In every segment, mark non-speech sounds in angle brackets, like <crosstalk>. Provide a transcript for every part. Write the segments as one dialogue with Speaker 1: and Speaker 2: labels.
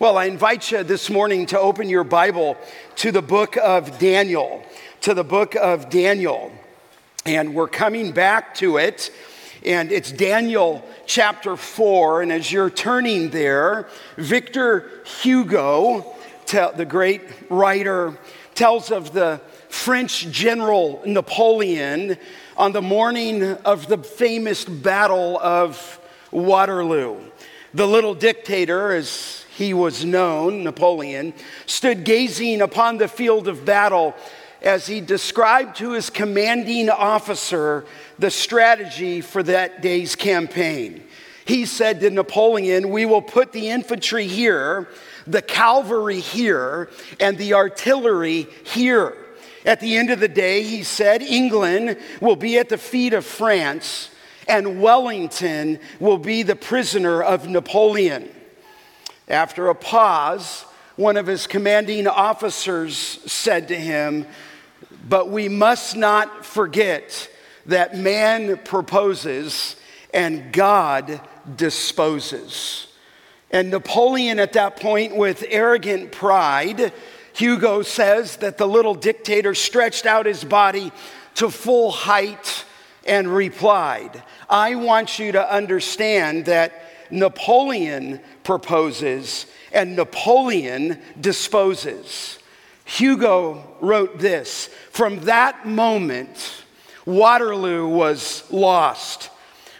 Speaker 1: Well, I invite you this morning to open your Bible to the book of Daniel, to the book of Daniel. And we're coming back to it. And it's Daniel chapter 4. And as you're turning there, Victor Hugo, the great writer, tells of the French general Napoleon on the morning of the famous Battle of Waterloo. The little dictator, as he was known, Napoleon, stood gazing upon the field of battle as he described to his commanding officer the strategy for that day's campaign. He said to Napoleon, We will put the infantry here, the cavalry here, and the artillery here. At the end of the day, he said, England will be at the feet of France, and Wellington will be the prisoner of Napoleon. After a pause, one of his commanding officers said to him, But we must not forget that man proposes and God disposes. And Napoleon, at that point, with arrogant pride, Hugo says that the little dictator stretched out his body to full height and replied, I want you to understand that Napoleon proposes and Napoleon disposes. Hugo wrote this From that moment, Waterloo was lost.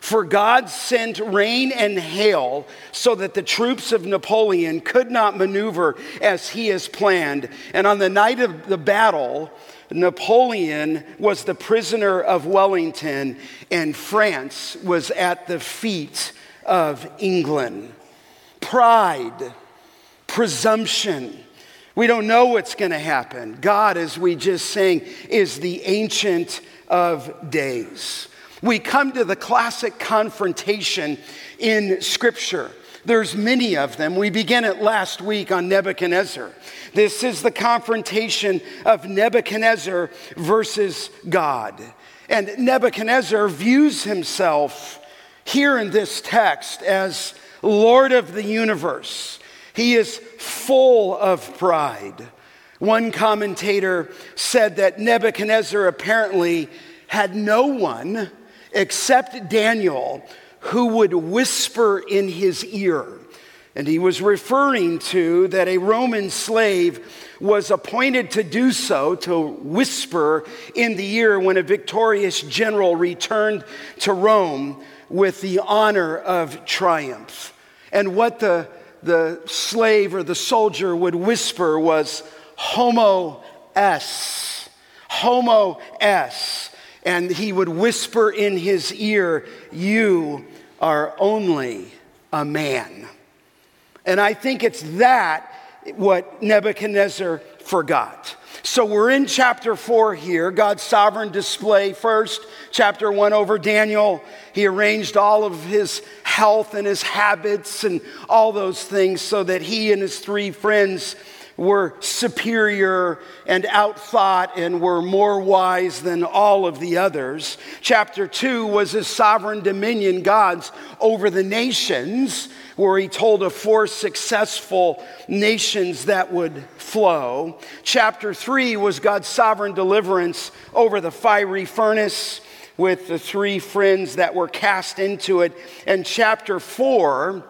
Speaker 1: For God sent rain and hail so that the troops of Napoleon could not maneuver as he has planned. And on the night of the battle, Napoleon was the prisoner of Wellington, and France was at the feet of England. Pride, presumption. We don't know what's going to happen. God, as we just sang, is the ancient of days we come to the classic confrontation in Scripture. There's many of them. We began it last week on Nebuchadnezzar. This is the confrontation of Nebuchadnezzar versus God. And Nebuchadnezzar views himself here in this text as Lord of the universe. He is full of pride. One commentator said that Nebuchadnezzar apparently had no one except Daniel, who would whisper in his ear. And he was referring to that a Roman slave was appointed to do so, to whisper in the ear when a victorious general returned to Rome with the honor of triumph. And what the, the slave or the soldier would whisper was, Homo S. Homo S. and he would whisper in his ear, You are only a man. And I think it's that what Nebuchadnezzar forgot. So we're in chapter four here, God's sovereign display first. Chapter one over Daniel. He arranged all of his health and his habits and all those things so that he and his three friends were superior and outthought and were more wise than all of the others. Chapter 2 was his sovereign dominion, God's over the nations, where he told of four successful nations that would flow. Chapter 3 was God's sovereign deliverance over the fiery furnace with the three friends that were cast into it. And chapter 4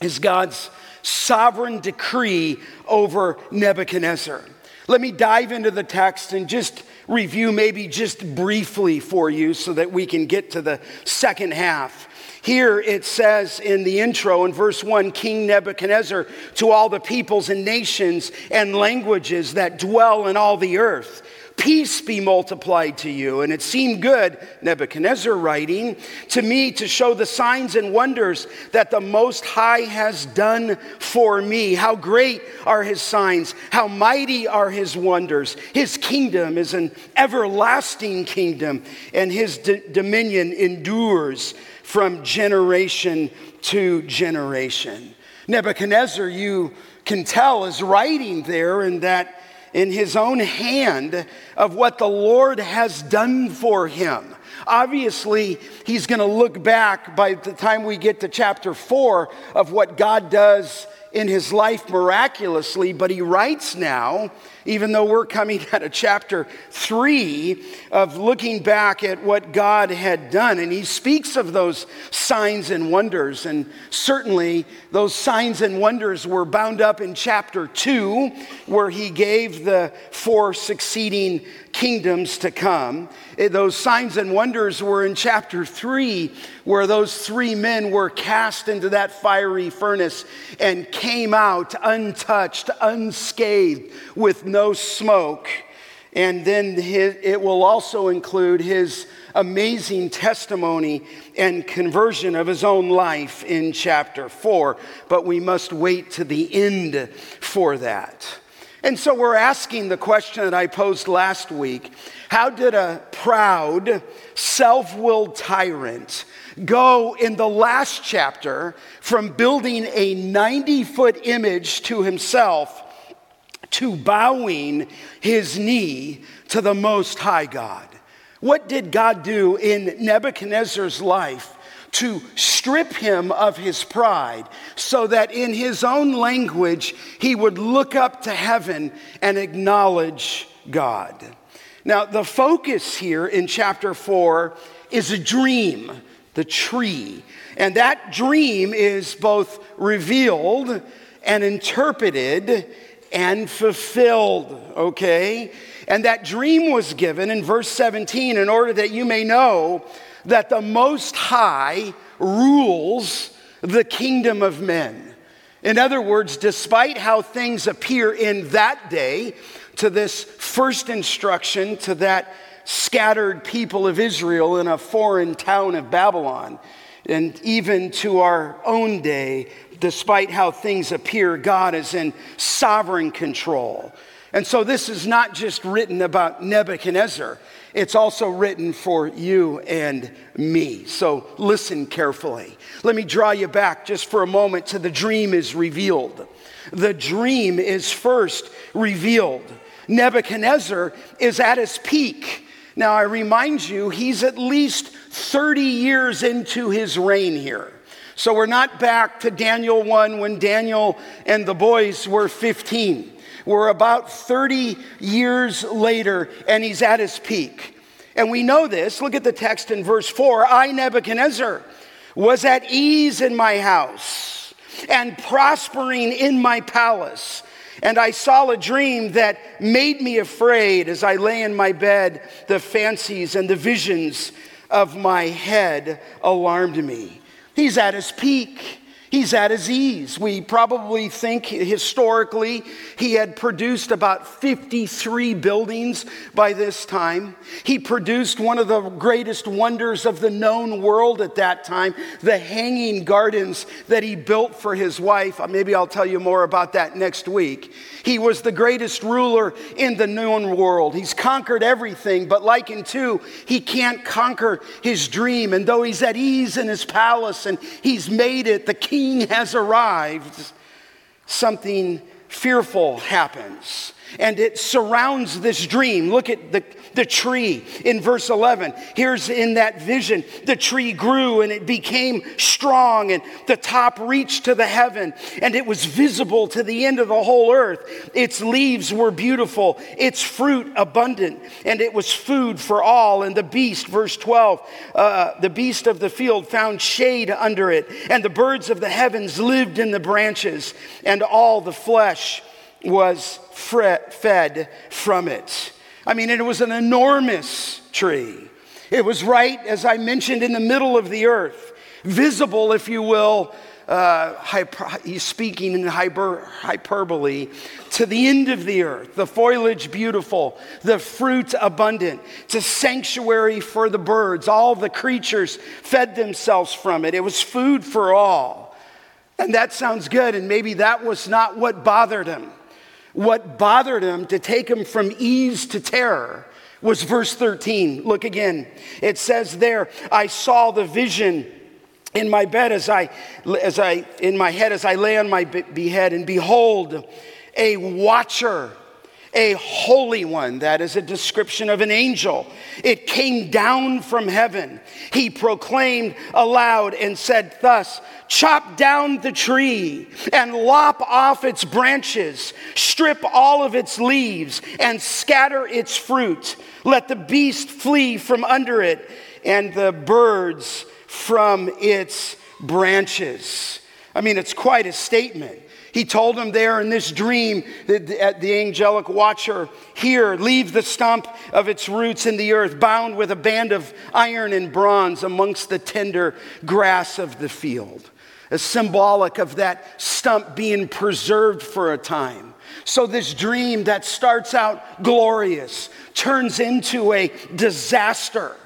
Speaker 1: is God's sovereign decree over Nebuchadnezzar. Let me dive into the text and just review, maybe just briefly for you, so that we can get to the second half. Here it says in the intro in verse 1 King Nebuchadnezzar to all the peoples and nations and languages that dwell in all the earth peace be multiplied to you. And it seemed good, Nebuchadnezzar writing, to me to show the signs and wonders that the Most High has done for me. How great are his signs, how mighty are his wonders. His kingdom is an everlasting kingdom, and his d- dominion endures from generation to generation. Nebuchadnezzar, you can tell, is writing there in that in his own hand of what the Lord has done for him. Obviously, he's going to look back by the time we get to chapter four of what God does in his life miraculously, but he writes now, even though we're coming <laughs> out of chapter three, of looking back at what God had done. And he speaks of those signs and wonders. And certainly those signs and wonders were bound up in chapter two, where he gave the four succeeding kingdoms to come. Those signs and wonders were in chapter 3, where those three men were cast into that fiery furnace and came out untouched, unscathed, with no smoke. And then his, it will also include his amazing testimony and conversion of his own life in chapter 4. But we must wait to the end for that. And so we're asking the question that I posed last week How did a proud, self willed tyrant go in the last chapter from building a 90 foot image to himself to bowing his knee to the Most High God? What did God do in Nebuchadnezzar's life to strip him of his pride so that in his own language he would look up to heaven and acknowledge God. Now, the focus here in chapter 4 is a dream, the tree. And that dream is both revealed and interpreted and fulfilled, okay? And that dream was given in verse 17 in order that you may know that the Most High rules the kingdom of men. In other words, despite how things appear in that day, to this first instruction to that scattered people of Israel in a foreign town of Babylon, and even to our own day, despite how things appear, God is in sovereign control. And so this is not just written about Nebuchadnezzar. It's also written for you and me. So listen carefully. Let me draw you back just for a moment to the dream is revealed. The dream is first revealed. Nebuchadnezzar is at his peak. Now, I remind you, he's at least 30 years into his reign here. So we're not back to Daniel 1 when Daniel and the boys were 15. We're about 30 years later, and he's at his peak. And we know this. Look at the text in verse 4 I, Nebuchadnezzar, was at ease in my house and prospering in my palace. And I saw a dream that made me afraid as I lay in my bed. The fancies and the visions of my head alarmed me. He's at his peak. He's at his ease. We probably think historically he had produced about 53 buildings by this time. He produced one of the greatest wonders of the known world at that time, the hanging gardens that he built for his wife. Uh, maybe I'll tell you more about that next week. He was the greatest ruler in the known world. He's conquered everything, but like in two, he can't conquer his dream. And though he's at ease in his palace and he's made it, the king king has arrived, something fearful happens. And it surrounds this dream. Look at the, the tree in verse 11. Here's in that vision the tree grew and it became strong, and the top reached to the heaven, and it was visible to the end of the whole earth. Its leaves were beautiful, its fruit abundant, and it was food for all. And the beast, verse 12, uh, the beast of the field found shade under it, and the birds of the heavens lived in the branches, and all the flesh was fed from it. I mean, it was an enormous tree. It was right, as I mentioned, in the middle of the earth, visible, if you will. Uh, hyper, speaking in hyper, hyperbole to the end of the earth, the foliage beautiful, the fruit abundant, to sanctuary for the birds. All the creatures fed themselves from it. It was food for all. And that sounds good, and maybe that was not what bothered him. What bothered him to take him from ease to terror was verse 13. Look again. It says there, I saw the vision in my bed as I, as I, in my head as I lay on my bed, and behold, a watcher a holy one. That is a description of an angel. It came down from heaven. He proclaimed aloud and said, Thus, chop down the tree and lop off its branches, strip all of its leaves, and scatter its fruit. Let the beast flee from under it, and the birds from its branches. I mean, it's quite a statement. He told him there in this dream that the angelic watcher here, leave the stump of its roots in the earth, bound with a band of iron and bronze amongst the tender grass of the field. A symbolic of that stump being preserved for a time. So, this dream that starts out glorious turns into a disaster.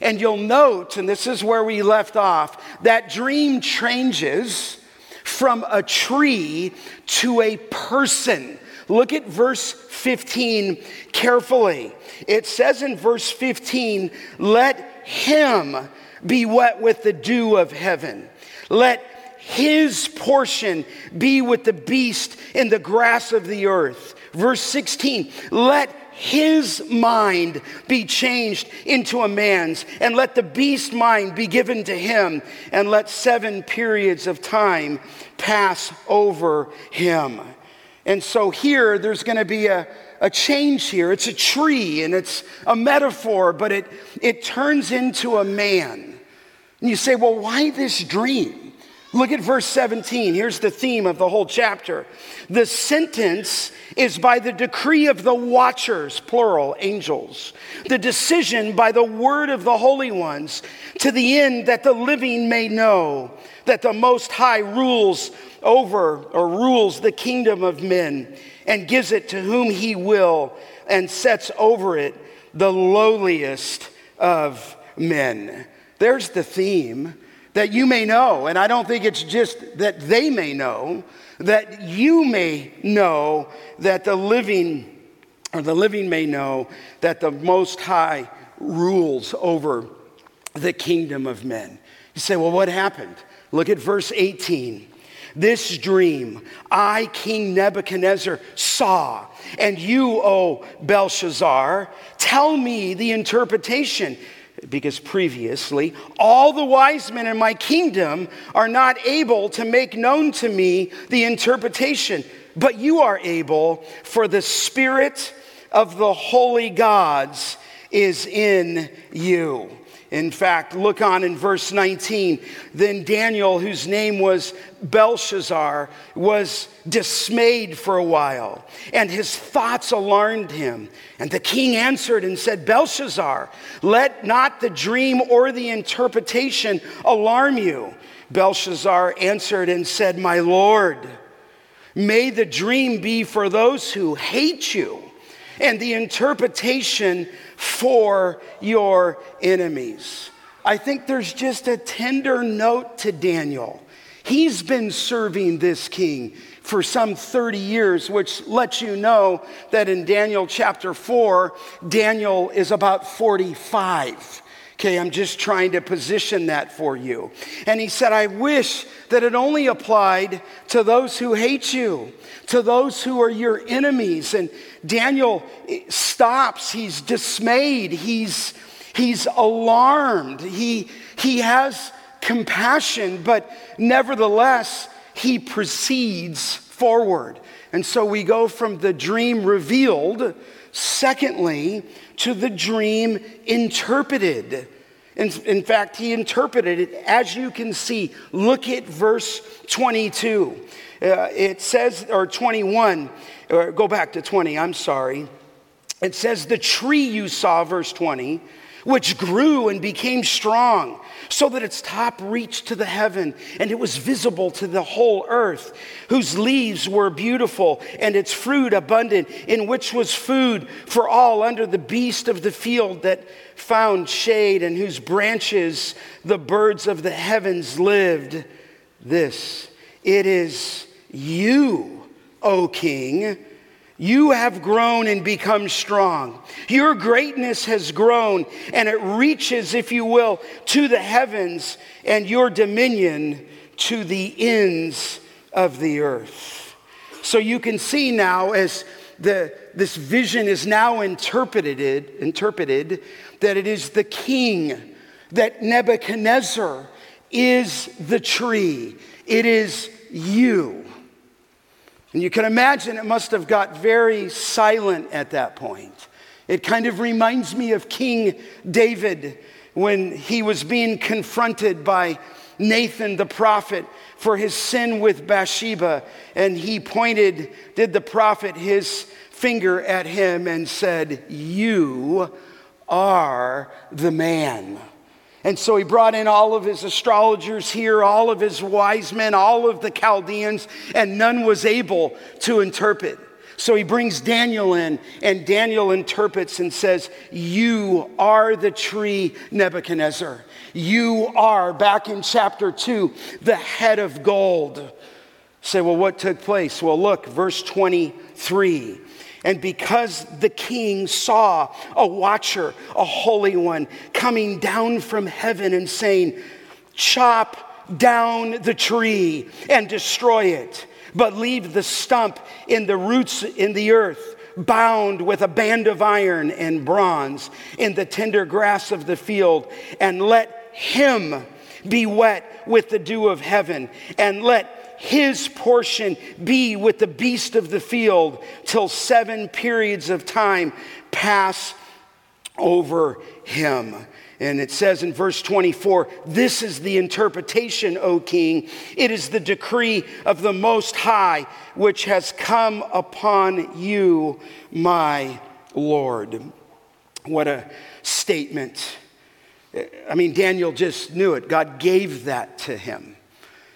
Speaker 1: And you'll note, and this is where we left off, that dream changes from a tree to a person. Look at verse 15 carefully. It says in verse 15, let him be wet with the dew of heaven. Let his portion be with the beast in the grass of the earth. Verse 16, let his mind be changed into a man's, and let the beast mind be given to him, and let seven periods of time pass over him. And so here, there's going to be a, a change here. It's a tree and it's a metaphor, but it, it turns into a man. And you say, well, why this dream? Look at verse 17. Here's the theme of the whole chapter. The sentence is by the decree of the watchers, plural, angels. The decision by the word of the holy ones, to the end that the living may know that the Most High rules over or rules the kingdom of men and gives it to whom he will and sets over it the lowliest of men. There's the theme that you may know, and I don't think it's just that they may know, that you may know that the living, or the living may know that the Most High rules over the kingdom of men. You say, well, what happened? Look at verse 18. This dream I, King Nebuchadnezzar, saw, and you, O Belteshazzar, tell me the interpretation because previously all the wise men in my kingdom are not able to make known to me the interpretation, but you are able, for the spirit of the holy gods is in you. In fact, look on in verse 19. Then Daniel, whose name was Belteshazzar, was dismayed for a while, and his thoughts alarmed him. And the king answered and said, Belteshazzar, let not the dream or the interpretation alarm you. Belteshazzar answered and said, My Lord, may the dream be for those who hate you, and the interpretation for your enemies. I think there's just a tender note to Daniel. He's been serving this king for some 30 years, which lets you know that in Daniel chapter 4, Daniel is about 45. Okay, I'm just trying to position that for you. And he said, I wish that it only applied to those who hate you, to those who are your enemies. And Daniel eh, stops, he's dismayed, he's, he's alarmed, he, he has compassion, but nevertheless, he proceeds forward. And so we go from the dream revealed, secondly, to the dream interpreted. In, in, fact, he interpreted it as you can see. Look at verse 22. Uh, it says, or 21, or go back to 20, I'm sorry. It says, The tree you saw, verse 20, which grew and became strong, so that its top reached to the heaven, and it was visible to the whole earth, whose leaves were beautiful, and its fruit abundant, in which was food for all under the beast of the field that found shade, and whose branches the birds of the heavens lived. This, it is you, O king you have grown and become strong. Your greatness has grown and it reaches, if you will, to the heavens and your dominion to the ends of the earth. So you can see now as the, this vision is now interpreted, interpreted that it is the king, that Nebuchadnezzar is the tree. It is you. And you can imagine it must have got very silent at that point. It kind of reminds me of King David when he was being confronted by Nathan the prophet for his sin with Bathsheba. And he pointed, did the prophet, his finger at him and said, You are the man. And so he brought in all of his astrologers here, all of his wise men, all of the Chaldeans, and none was able to interpret. So he brings Daniel in, and Daniel interprets and says, You are the tree, Nebuchadnezzar. You are, back in chapter 2, the head of gold. Say, well, what took place? Well, look, verse 23. And because the king saw a watcher, a holy one, coming down from heaven and saying, Chop down the tree and destroy it, but leave the stump in the roots in the earth, bound with a band of iron and bronze in the tender grass of the field, and let him be wet with the dew of heaven, and let his portion be with the beast of the field till seven periods of time pass over him. And it says in verse 24, This is the interpretation, O king. It is the decree of the Most High which has come upon you, my Lord. What a statement. I mean, Daniel just knew it. God gave that to him.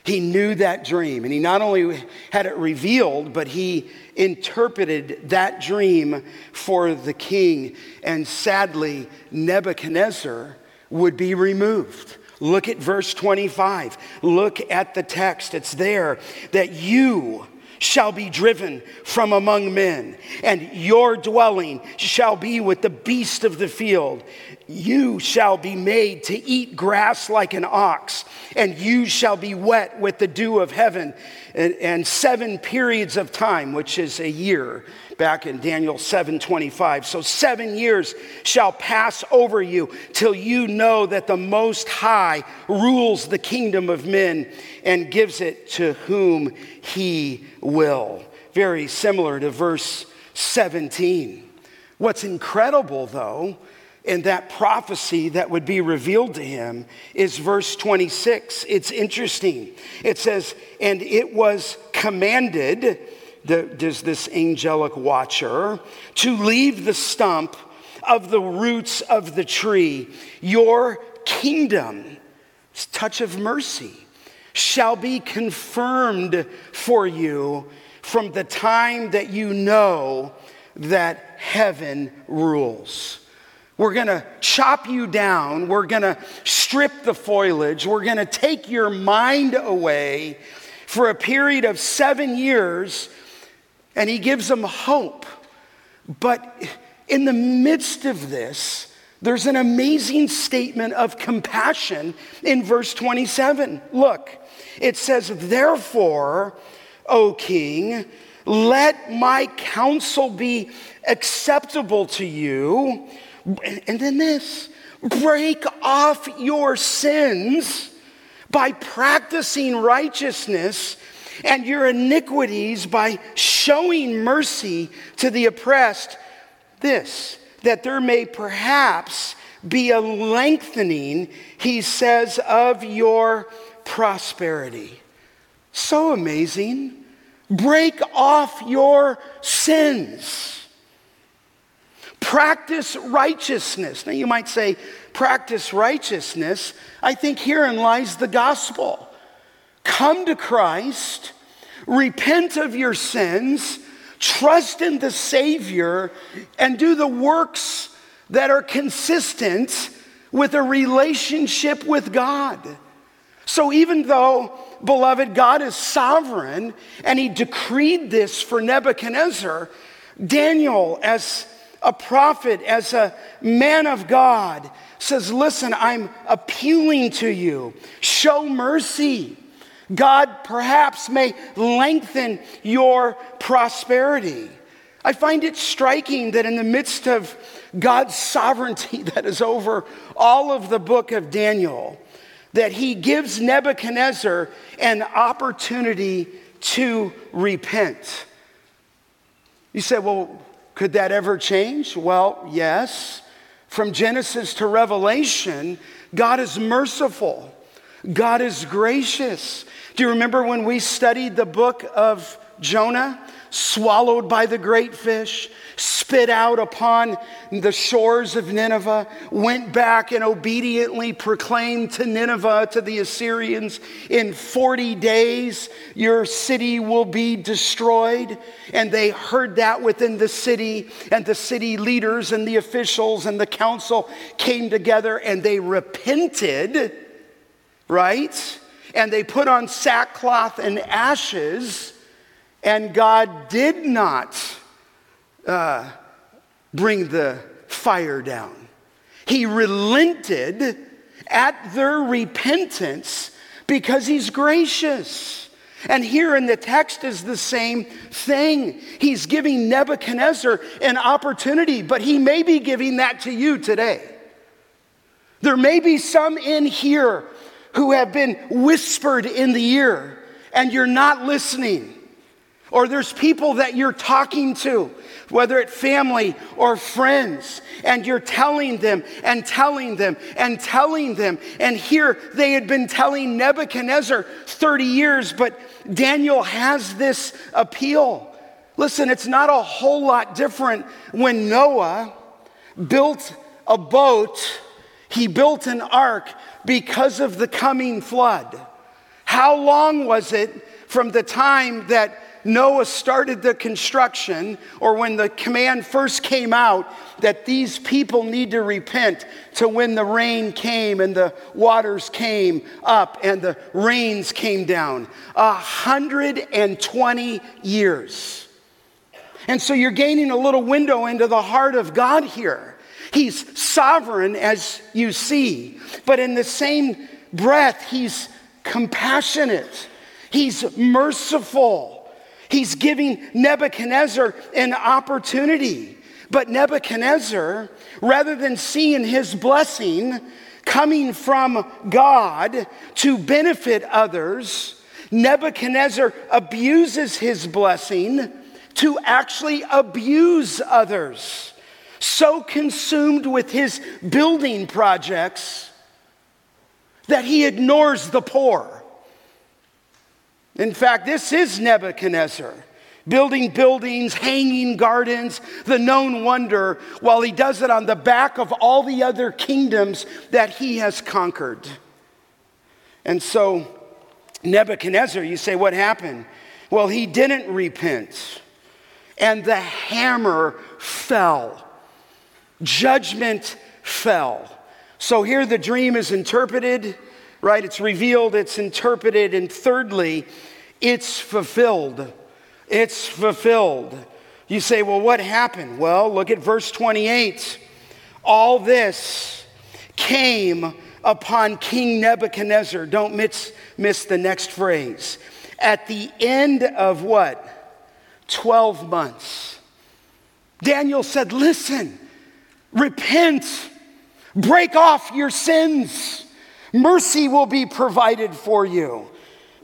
Speaker 1: He knew that dream, and he not only had it revealed, but he interpreted that dream for the king. And sadly, Nebuchadnezzar would be removed. Look at verse 25. Look at the text. It's there that you shall be driven from among men, and your dwelling shall be with the beast of the field. You shall be made to eat grass like an ox, and you shall be wet with the dew of heaven. And, and seven periods of time, which is a year, back in Daniel 7:25. So seven years shall pass over you till you know that the Most High rules the kingdom of men and gives it to whom he will. Very similar to verse 17. What's incredible, though, and that prophecy that would be revealed to him is verse 26. It's interesting. It says, And it was commanded, there's this angelic watcher, to leave the stump of the roots of the tree. Your kingdom, touch of mercy, shall be confirmed for you from the time that you know that heaven rules. We're going to chop you down. We're going to strip the foliage. We're going to take your mind away for a period of seven years. And he gives them hope. But in the midst of this, there's an amazing statement of compassion in verse 27. Look, it says, Therefore, O king, let my counsel be acceptable to you and then this break off your sins by practicing righteousness and your iniquities by showing mercy to the oppressed. This, that there may perhaps be a lengthening, he says, of your prosperity. So amazing. Break off your sins. Practice righteousness. Now, you might say, practice righteousness. I think herein lies the gospel. Come to Christ, repent of your sins, trust in the Savior, and do the works that are consistent with a relationship with God. So, even though, beloved, God is sovereign and he decreed this for Nebuchadnezzar, Daniel, as a prophet, as a man of God, says, Listen, I'm appealing to you. Show mercy. God perhaps may lengthen your prosperity. I find it striking that in the midst of God's sovereignty <laughs> that is over all of the book of Daniel, that he gives Nebuchadnezzar an opportunity to repent. You say, well, could that ever change? Well, yes. From Genesis to Revelation, God is merciful, God is gracious. Do you remember when we studied the book of Jonah? swallowed by the great fish, spit out upon the shores of Nineveh, went back and obediently proclaimed to Nineveh, to the Assyrians, in 40 days your city will be destroyed. And they heard that within the city, and the city leaders and the officials and the council came together and they repented, right? And they put on sackcloth and ashes and God did not uh, bring the fire down. He relented at their repentance because he's gracious. And here in the text is the same thing. He's giving Nebuchadnezzar an opportunity, but he may be giving that to you today. There may be some in here who have been whispered in the ear and you're not listening. Or there's people that you're talking to, whether it's family or friends, and you're telling them and telling them and telling them. And here they had been telling Nebuchadnezzar 30 years, but Daniel has this appeal. Listen, it's not a whole lot different when Noah built a boat, he built an ark because of the coming flood. How long was it from the time that Noah started the construction, or when the command first came out that these people need to repent, to when the rain came and the waters came up and the rains came down. A 120 years. And so you're gaining a little window into the heart of God here. He's sovereign, as you see, but in the same breath, He's compassionate, He's merciful. He's giving Nebuchadnezzar an opportunity. But Nebuchadnezzar, rather than seeing his blessing coming from God to benefit others, Nebuchadnezzar abuses his blessing to actually abuse others. So consumed with his building projects that he ignores the poor. In fact, this is Nebuchadnezzar building buildings, hanging gardens, the known wonder, while he does it on the back of all the other kingdoms that he has conquered. And so, Nebuchadnezzar, you say, what happened? Well, he didn't repent, and the hammer fell. Judgment fell. So, here the dream is interpreted right? It's revealed, it's interpreted, and thirdly, it's fulfilled. It's fulfilled. You say, well, what happened? Well, look at verse 28. All this came upon King Nebuchadnezzar. Don't miss, miss the next phrase. At the end of what? 12 months. Daniel said, Listen, repent, break off your sins. Mercy will be provided for you.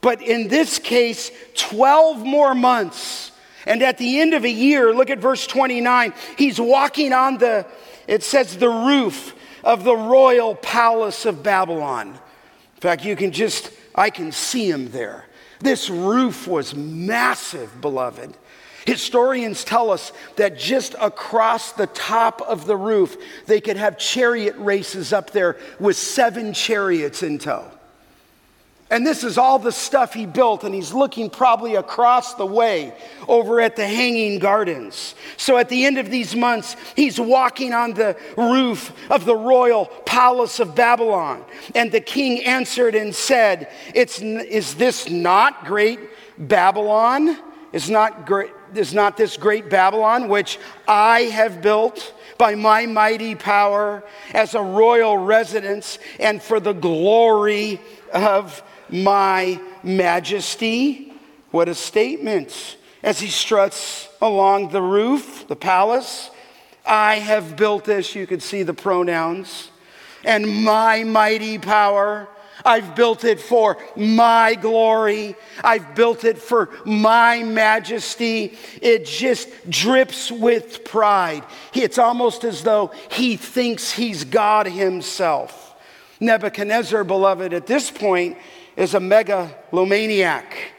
Speaker 1: But in this case, 12 more months. And at the end of a year, look at verse 29, he's walking on the, it says, the roof of the royal palace of Babylon. In fact, you can just, I can see him there. This roof was massive, beloved. Historians tell us that just across the top of the roof, they could have chariot races up there with seven chariots in tow. And this is all the stuff he built, and he's looking probably across the way over at the Hanging Gardens. So at the end of these months, he's walking on the roof of the royal palace of Babylon. And the king answered and said, it's, Is this not great Babylon? Is not, great, is not this great Babylon, which I have built by my mighty power as a royal residence and for the glory of my majesty? What a statement. as he struts along the roof, the palace. I have built this, you could see the pronouns, and my mighty power. I've built it for my glory. I've built it for my majesty. It just drips with pride. It's almost as though he thinks he's God himself. Nebuchadnezzar, beloved, at this point is a megalomaniac.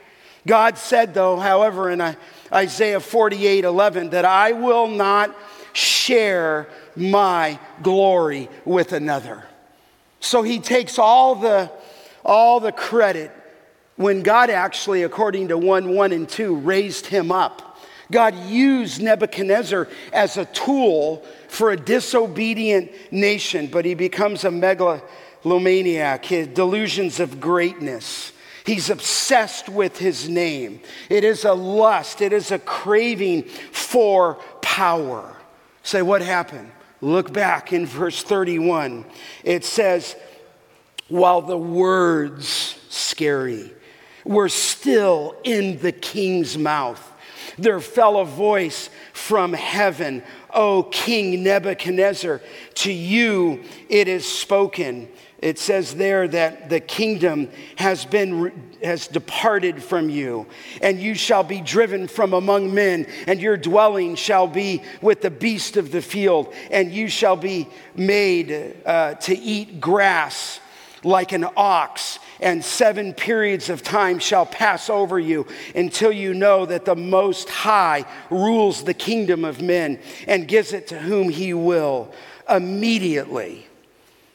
Speaker 1: God said, though, however, in uh, Isaiah 48 11, that I will not share my glory with another. So he takes all the, all the credit when God actually, according to 1 1 and 2, raised him up. God used Nebuchadnezzar as a tool for a disobedient nation, but he becomes a megalomaniac, his delusions of greatness. He's obsessed with his name. It is a lust, it is a craving for power. Say, what happened? Look back in verse 31. It says, while the words, scary, were still in the king's mouth, there fell a voice from heaven, O King Nebuchadnezzar, to you it is spoken it says there that the kingdom has been has departed from you and you shall be driven from among men and your dwelling shall be with the beast of the field and you shall be made uh, to eat grass like an ox and seven periods of time shall pass over you until you know that the most high rules the kingdom of men and gives it to whom he will immediately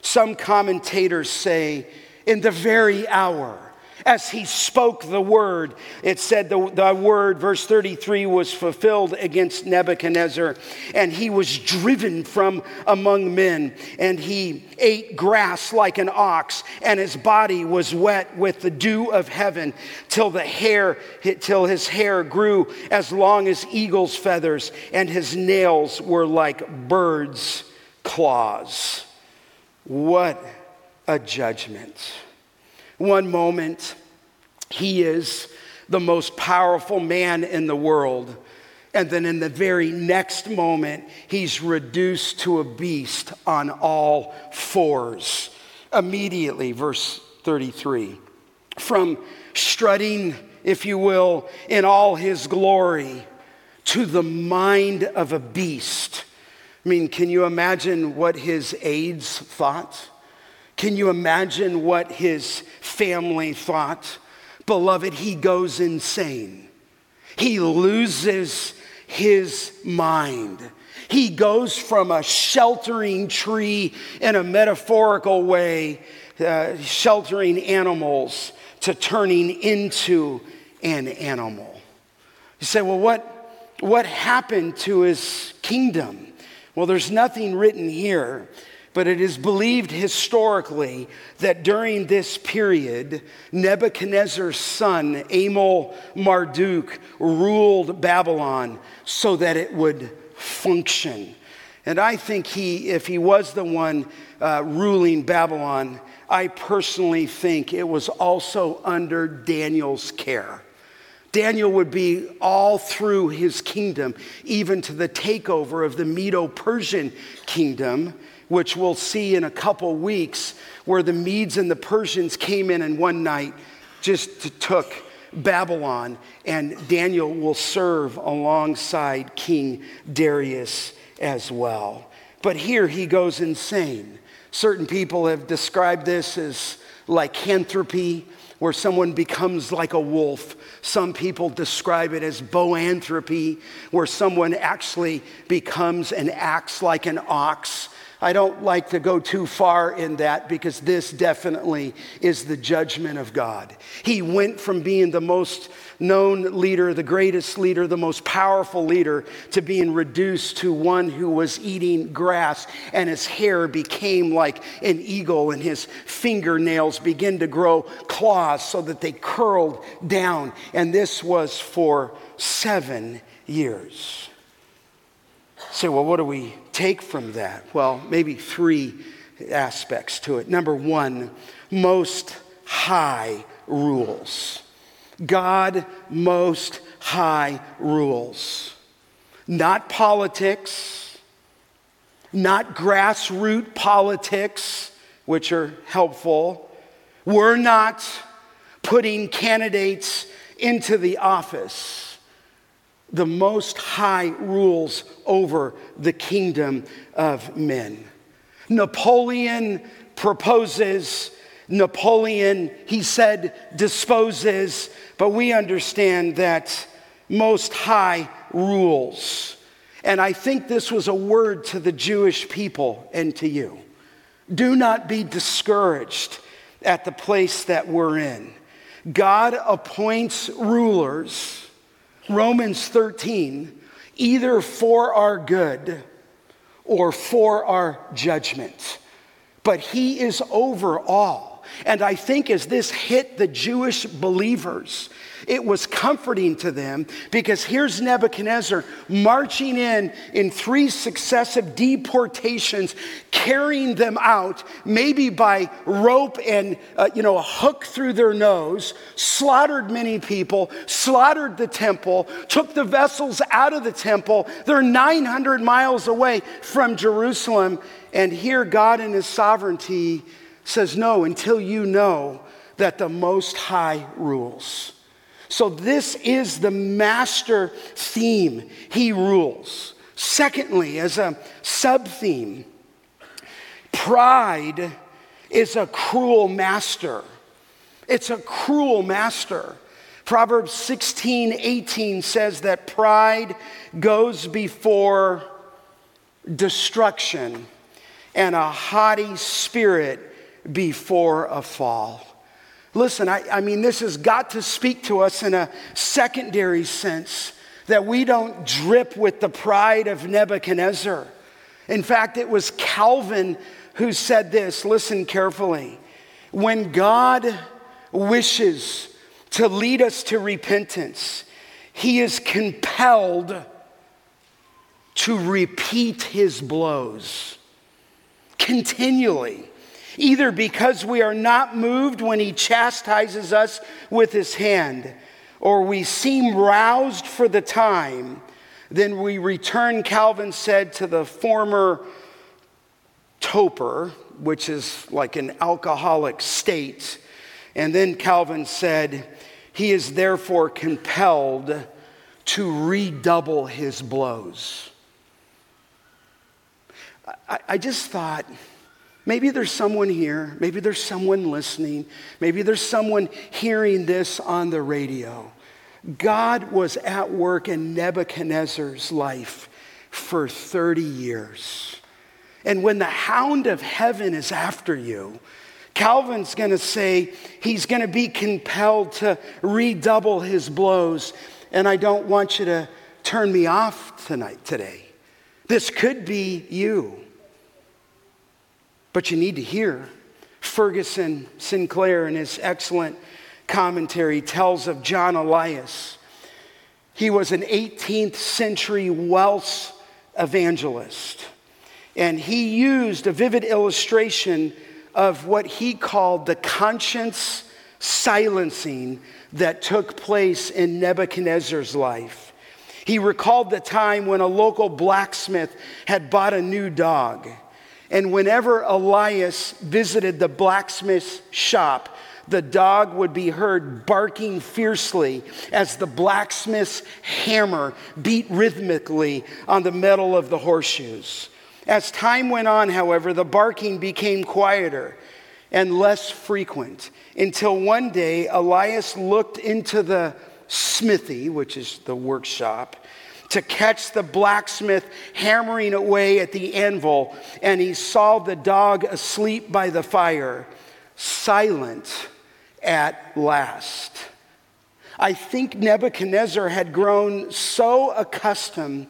Speaker 1: some commentators say, in the very hour as he spoke the word, it said the, the word, verse 33, was fulfilled against Nebuchadnezzar, and he was driven from among men, and he ate grass like an ox, and his body was wet with the dew of heaven till the hair, till his hair grew as long as eagle's feathers, and his nails were like birds' claws. What a judgment. One moment, he is the most powerful man in the world. And then in the very next moment, he's reduced to a beast on all fours. Immediately, verse 33. From strutting, if you will, in all his glory to the mind of a beast I mean, can you imagine what his aides thought? Can you imagine what his family thought? Beloved, he goes insane. He loses his mind. He goes from a sheltering tree in a metaphorical way, uh, sheltering animals, to turning into an animal. You say, well, what, what happened to his kingdom? Well, there's nothing written here, but it is believed historically that during this period, Nebuchadnezzar's son, Amel Marduk, ruled Babylon so that it would function. And I think he, if he was the one uh, ruling Babylon, I personally think it was also under Daniel's care. Daniel would be all through his kingdom, even to the takeover of the Medo Persian kingdom, which we'll see in a couple weeks, where the Medes and the Persians came in and one night just took Babylon, and Daniel will serve alongside King Darius as well. But here he goes insane. Certain people have described this as lycanthropy where someone becomes like a wolf. Some people describe it as boanthropy, where someone actually becomes and acts like an ox. I don't like to go too far in that because this definitely is the judgment of God. He went from being the most known leader, the greatest leader, the most powerful leader, to being reduced to one who was eating grass, and his hair became like an eagle, and his fingernails began to grow claws so that they curled down. And this was for seven years. So, well, what do we take from that? Well, maybe three aspects to it. Number one, most high rules. God most high rules. Not politics, not grassroots politics, which are helpful. We're not putting candidates into the office. The most high rules over the kingdom of men. Napoleon proposes Napoleon, he said, disposes, but we understand that most high rules. And I think this was a word to the Jewish people and to you. Do not be discouraged at the place that we're in. God appoints rulers, Romans 13, either for our good or for our judgment. But He is over all. And I think as this hit the Jewish believers, it was comforting to them because here's Nebuchadnezzar marching in in three successive deportations, carrying them out, maybe by rope and uh, you know a hook through their nose, slaughtered many people, slaughtered the temple, took the vessels out of the temple. They're 900 miles away from Jerusalem, and here God in His sovereignty says, No, until you know that the Most High rules. So, this is the master theme. He rules. Secondly, as a sub theme, pride is a cruel master. It's a cruel master. Proverbs 16, 18 says that pride goes before destruction, and a haughty spirit before a fall. Listen, I, I, mean, this has got to speak to us in a secondary sense that we don't drip with the pride of Nebuchadnezzar. In fact, it was Calvin who said this listen carefully. When God wishes to lead us to repentance, he is compelled to repeat his blows continually either because we are not moved when he chastises us with his hand, or we seem roused for the time, then we return, Calvin said, to the former toper, which is like an alcoholic state. And then Calvin said, he is therefore compelled to redouble his blows. I, I just thought, Maybe there's someone here, maybe there's someone listening, maybe there's someone hearing this on the radio. God was at work in Nebuchadnezzar's life for 30 years. And when the hound of heaven is after you, Calvin's going to say he's going to be compelled to redouble his blows. And I don't want you to turn me off tonight, today. This could be you. But you need to hear. Ferguson Sinclair, in his excellent commentary, tells of John Elias. He was an 18th century Welsh evangelist, and he used a vivid illustration of what he called the conscience silencing that took place in Nebuchadnezzar's life. He recalled the time when a local blacksmith had bought a new dog. And whenever Elias visited the blacksmith's shop, the dog would be heard barking fiercely as the blacksmith's hammer beat rhythmically on the metal of the horseshoes. As time went on, however, the barking became quieter and less frequent until one day Elias looked into the smithy, which is the workshop, to catch the blacksmith hammering away at the anvil, and he saw the dog asleep by the fire, silent at last. I think Nebuchadnezzar had grown so accustomed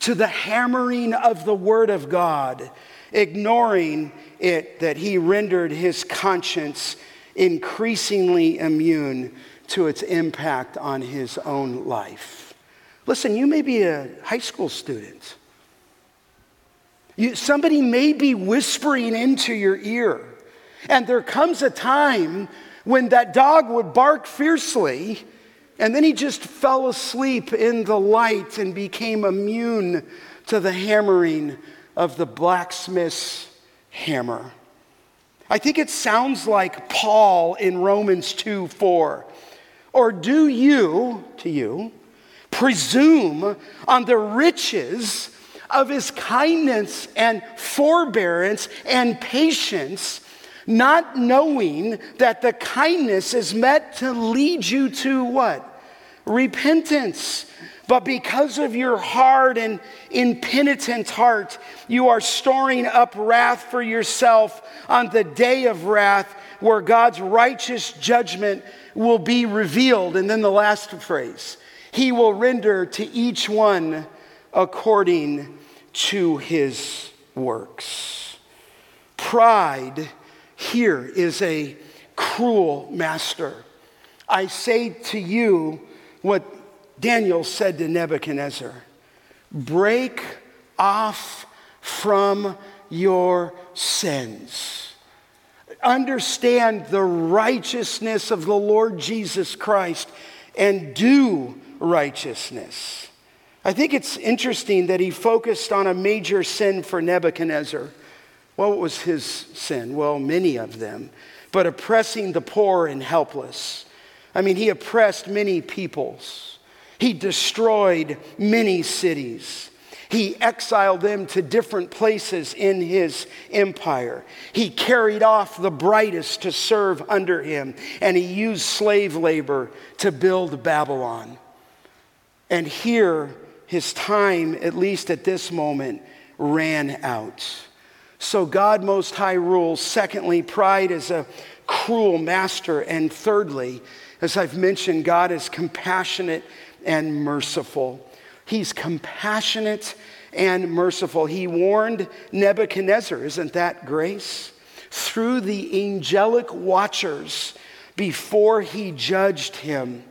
Speaker 1: to the hammering of the Word of God, ignoring it, that he rendered his conscience increasingly immune to its impact on his own life. Listen, you may be a high school student. You, somebody may be whispering into your ear. And there comes a time when that dog would bark fiercely And then he just fell asleep in the light and became immune to the hammering of the blacksmith's hammer. I think it sounds like Paul in Romans 2 4. Or do you, to you, presume on the riches of his kindness and forbearance and patience, not knowing that the kindness is meant to lead you to what? Repentance. But because of your hard and impenitent heart, you are storing up wrath for yourself on the day of wrath where God's righteous judgment will be revealed. And then the last phrase He will render to each one according to his works. Pride here is a cruel master. I say to you what Daniel said to Nebuchadnezzar break off from your sins. Understand the righteousness of the Lord Jesus Christ and do righteousness. I think it's interesting that he focused on a major sin for Nebuchadnezzar. What was his sin? Well, many of them, but oppressing the poor and helpless. I mean, he oppressed many peoples. He destroyed many cities. He exiled them to different places in his empire. He carried off the brightest to serve under him, and he used slave labor to build Babylon. And here, his time, at least at this moment, ran out. So God Most High rules. Secondly, pride is a cruel master. And thirdly, as I've mentioned, God is compassionate and merciful. He's compassionate and merciful. He warned Nebuchadnezzar, isn't that grace? Through the angelic watchers before he judged him.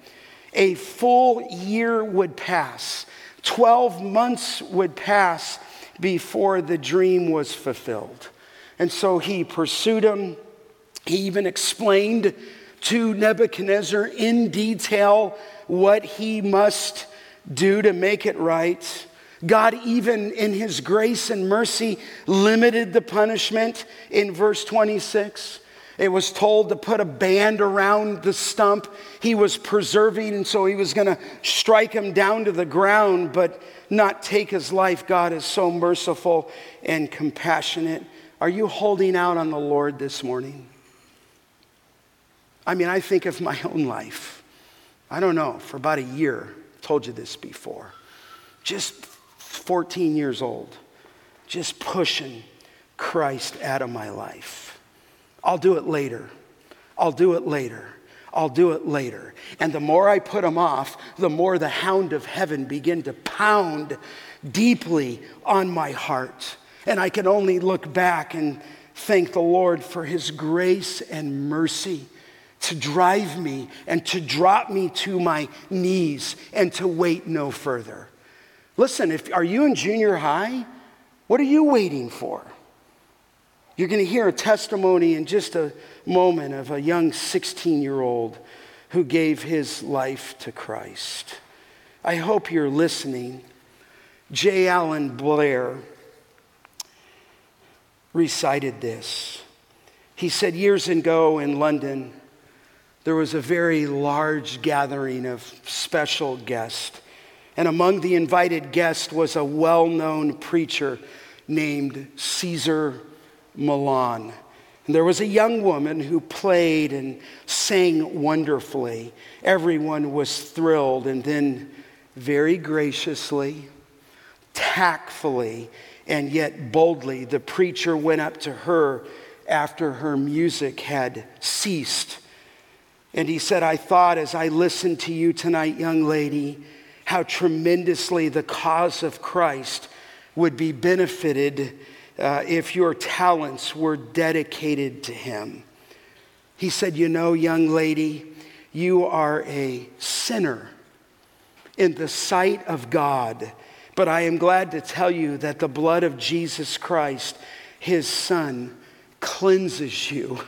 Speaker 1: A full year would pass, 12 months would pass before the dream was fulfilled. And so he pursued him. He even explained to Nebuchadnezzar in detail what he must do to make it right. God, even in his grace and mercy, limited the punishment in verse 26. It was told to put a band around the stump. He was preserving, and so he was going to strike him down to the ground, but not take his life. God is so merciful and compassionate. Are you holding out on the Lord this morning? I mean, I think of my own life. I don't know, for about a year, i told you this before, just 14 years old, just pushing Christ out of my life. I'll do it later. I'll do it later. I'll do it later. And the more I put them off, the more the hound of heaven began to pound deeply on my heart. And I can only look back and thank the Lord for his grace and mercy to drive me and to drop me to my knees and to wait no further. Listen, if are you in junior high? What are you waiting for? You're going to hear a testimony in just a moment of a young 16 year old who gave his life to Christ. I hope you're listening. J. Allen Blair recited this. He said years ago in London, there was a very large gathering of special guests. And among the invited guests was a well known preacher named Cesar Malan. And there was a young woman who played and sang wonderfully. Everyone was thrilled. And then, very graciously, tactfully, and yet boldly, the preacher went up to her after her music had ceased and he said, I thought as I listened to you tonight, young lady, how tremendously the cause of Christ would be benefited uh, if your talents were dedicated to him. He said, You know, young lady, you are a sinner in the sight of God. But I am glad to tell you that the blood of Jesus Christ, his son, cleanses you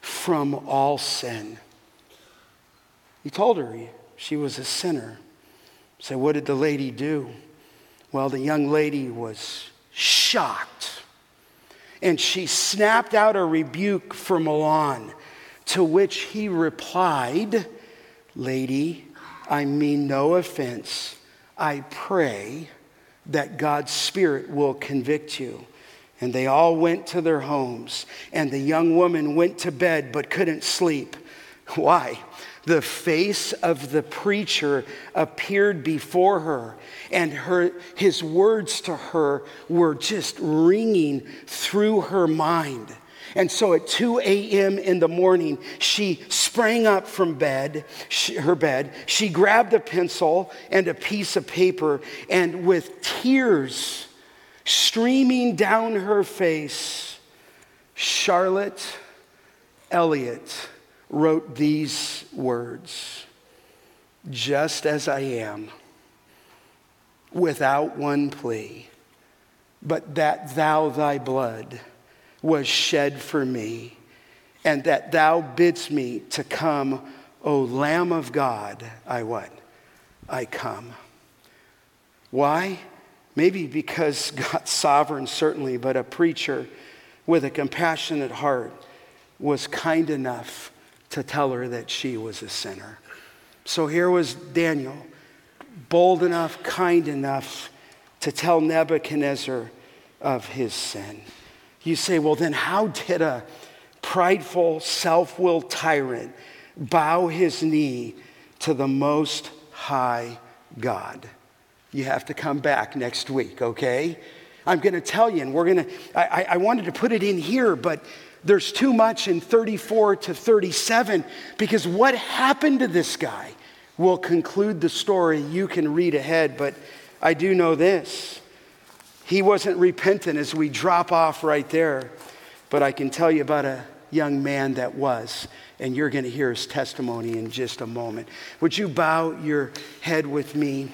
Speaker 1: from all sin. He told her, She was a sinner. So, what did the lady do? Well, the young lady was shocked. And she snapped out a rebuke for Malan, to which he replied, Lady, I mean no offense. I pray that God's Spirit will convict you. And they all went to their homes, and the young woman went to bed but couldn't sleep. Why? The face of the preacher appeared before her, and her, his words to her were just ringing through her mind. And so at 2 a.m. in the morning, she sprang up from bed, she, her bed. She grabbed a pencil and a piece of paper, and with tears streaming down her face, Charlotte Elliott wrote these words Just as I am, without one plea, but that thou thy blood was shed for me, and that thou bidst me to come, O Lamb of God, I what? I come. Why? Maybe because <laughs> God's sovereign, certainly, but a preacher with a compassionate heart was kind enough to tell her that she was a sinner. So here was Daniel, bold enough, kind enough to tell Nebuchadnezzar of his sin. You say, well, then how did a prideful, self willed tyrant bow his knee to the Most High God? You have to come back next week, okay? I'm going to tell you, and we're going to, I, I wanted to put it in here, but there's too much in 34 to 37 because what happened to this guy will conclude the story. You can read ahead, but I do know this. He wasn't repentant as we drop off right there, but I can tell you about a young man that was, and you're going to hear his testimony in just a moment. Would you bow your head with me?